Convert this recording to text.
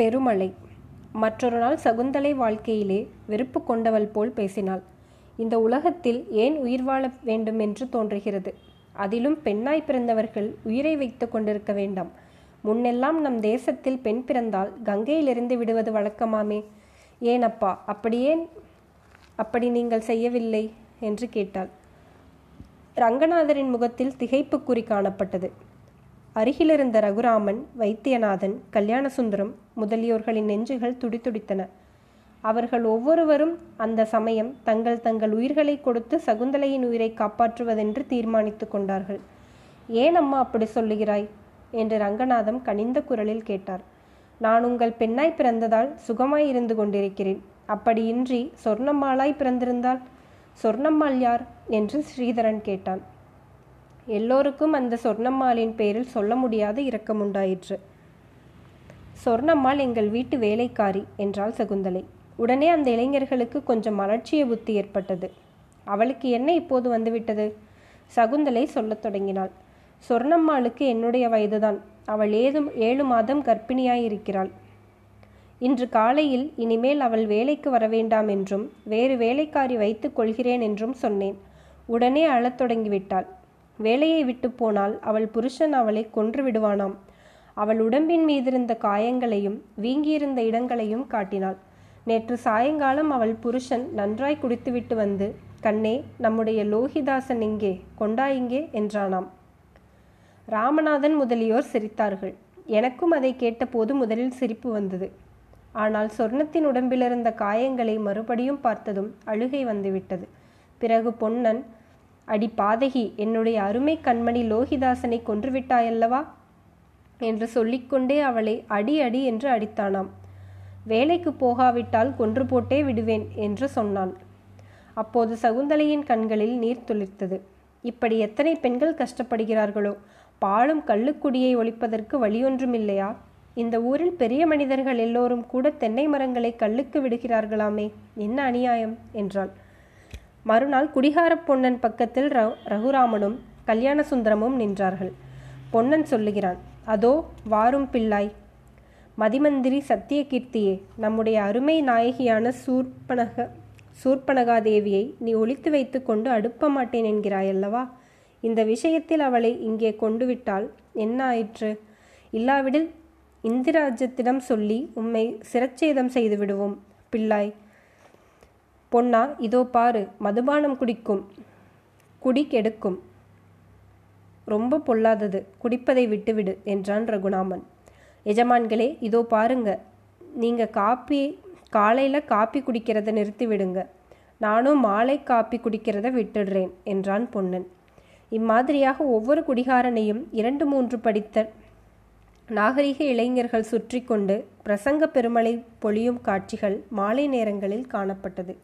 பெருமழை. மற்றொரு நாள் சகுந்தலை வாழ்க்கையிலே வெறுப்பு கொண்டவள் போல் பேசினாள். இந்த உலகத்தில் ஏன் உயிர் வாழ வேண்டும் என்று தோன்றுகிறது. அதிலும் பெண்ணாய் பிறந்தவர்கள் உயிரை வைத்து கொண்டிருக்க வேண்டாம். முன்னெல்லாம் நம் தேசத்தில் பெண் பிறந்தால் கங்கையிலிருந்து விடுவது வழக்கமாமே. ஏனப்பா அப்படியே அப்படி நீங்கள் செய்யவில்லை? என்று கேட்டாள். ரங்கநாதரின் முகத்தில் திகைப்புக்குறி காணப்பட்டது. அருகிலிருந்த ரகுராமன் வைத்தியநாதன் கல்யாணசுந்தரம் முதலியோர்களின் நெஞ்சுகள் துடித்துடித்தன. அவர்கள் ஒவ்வொருவரும் அந்த சமயம் தங்கள் தங்கள் உயிர்களை கொடுத்து சகுந்தலையின் உயிரை காப்பாற்றுவதென்று தீர்மானித்து கொண்டார்கள். ஏன் அம்மா அப்படி சொல்லுகிறாய் என்று ரங்கநாதம் கனிந்த குரலில் கேட்டார். நான் உங்கள் பெண்ணாய் பிறந்ததால் சுகமாய் இருந்து கொண்டிருக்கிறேன். அப்படியின்றி சொர்ணம்மாளாய் பிறந்திருந்தால்? சொர்ணம்மாள் யார்? என்று ஸ்ரீதரன் கேட்டான். எல்லோருக்கும் அந்த சொர்ணம்மாளின் பேரில் சொல்ல முடியாத இரக்கமுண்டாயிற்று சொர்ணம்மாள் எங்கள் வீட்டு வேலைக்காரி என்றாள் சகுந்தலை. உடனே அந்த இளைஞர்களுக்கு கொஞ்சம் அலட்சிய புத்தி ஏற்பட்டது. அவளுக்கு என்ன இப்போது வந்துவிட்டது? சகுந்தலை சொல்லத் தொடங்கினாள். சொர்ணம்மாளுக்கு என்னுடைய வயதுதான். அவள் ஏதும் ஏழு மாதம் கர்ப்பிணியாயிருக்கிறாள். இன்று காலையில் இனிமேல் அவள் வேலைக்கு வர வேண்டாம் என்றும் வேறு வேலைக்காரி வைத்துக் கொள்கிறேன் என்றும் சொன்னேன். உடனே அழத் தொடங்கிவிட்டாள். வேலையை விட்டு போனால் அவள் புருஷன் அவளை கொன்று விடுவானாம். அவள் உடம்பின் மீதிருந்த காயங்களையும் வீங்கியிருந்த இடங்களையும் காட்டினாள். நேற்று சாயங்காலம் அவள் புருஷன் நன்றாய் குடித்துவிட்டு வந்து கண்ணே நம்முடைய லோகிதாசன் இங்கே கொண்டாயிங்கே என்றானாம். ராமநாதன் முதலியோர் சிரித்தார்கள். எனக்கும் அதை கேட்டபோது முதலில் சிரிப்பு வந்தது. ஆனால் சொர்ணத்தின் உடம்பிலிருந்த காயங்களை மறுபடியும் பார்த்ததும் அழுகை வந்துவிட்டது. பிறகு பொன்னன் அடி பாதகி என்னுடைய அருமை கண்மணி லோகிதாசனை கொன்றுவிட்டாயல்லவா? என்று சொல்லிக்கொண்டே அவளை அடி அடி என்று அடித்தானாம். வேலைக்கு போகாவிட்டால் கொன்று போட்டே விடுவேன் என்று சொன்னான். அப்போது சகுந்தலையின் கண்களில் நீர் துளிர்த்தது. இப்படி எத்தனை பெண்கள் கஷ்டப்படுகிறார்களோ? பாலும் கள்ளுக்குடியை ஒழிப்பதற்கு வழியொன்றுமில்லையா? இந்த ஊரில் பெரிய மனிதர்கள் எல்லோரும் கூட தென்னை மரங்களை கல்லுக்கு விடுகிறார்களாமே என்ன அநியாயம்? என்றாள். மறுநாள் குடிகார பொன்னன் பக்கத்தில் ரகுராமனும் கல்யாண சுந்தரமும் நின்றார்கள். பொன்னன் சொல்லுகிறான் அதோ வாரும் பிள்ளாய் மதிமந்திரி சத்தியகீர்த்தியே நம்முடைய அருமை நாயகியான சூர்பனக சூர்பனகாதேவியை நீ ஒழித்து வைத்து கொண்டு அடுப்ப மாட்டேன் என்கிறாயல்லவா? இந்த விஷயத்தில் அவளை இங்கே கொண்டு விட்டால் என்ன ஆயிற்று? இல்லாவிடில் இந்திராஜ்யத்திடம் சொல்லி உம்மை சிரச்சேதம் செய்து விடுவோம் பிள்ளாய் பொன்னா இதோ பாரு மதுபானம் குடிக்கும். குடி கெடுக்கும். ரொம்ப பொல்லாதது குடிப்பதை விட்டுவிடு என்றான் ரகுநாமன். எஜமான்களே இதோ பாருங்க நீங்க காப்பி காலையில் காப்பி குடிக்கிறத நிறுத்தி விடுங்க நானும் மாலை காப்பி குடிக்கிறத விட்டுடுறேன் என்றான் பொன்னன். இம்மாதிரியாக ஒவ்வொரு குடிகாரனையும் இரண்டு மூன்று படித்த நாகரிக இளைஞர்கள் சுற்றி கொண்டு பிரசங்க பெருமழை பொழியும் காட்சிகள் மாலை நேரங்களில் காணப்பட்டது.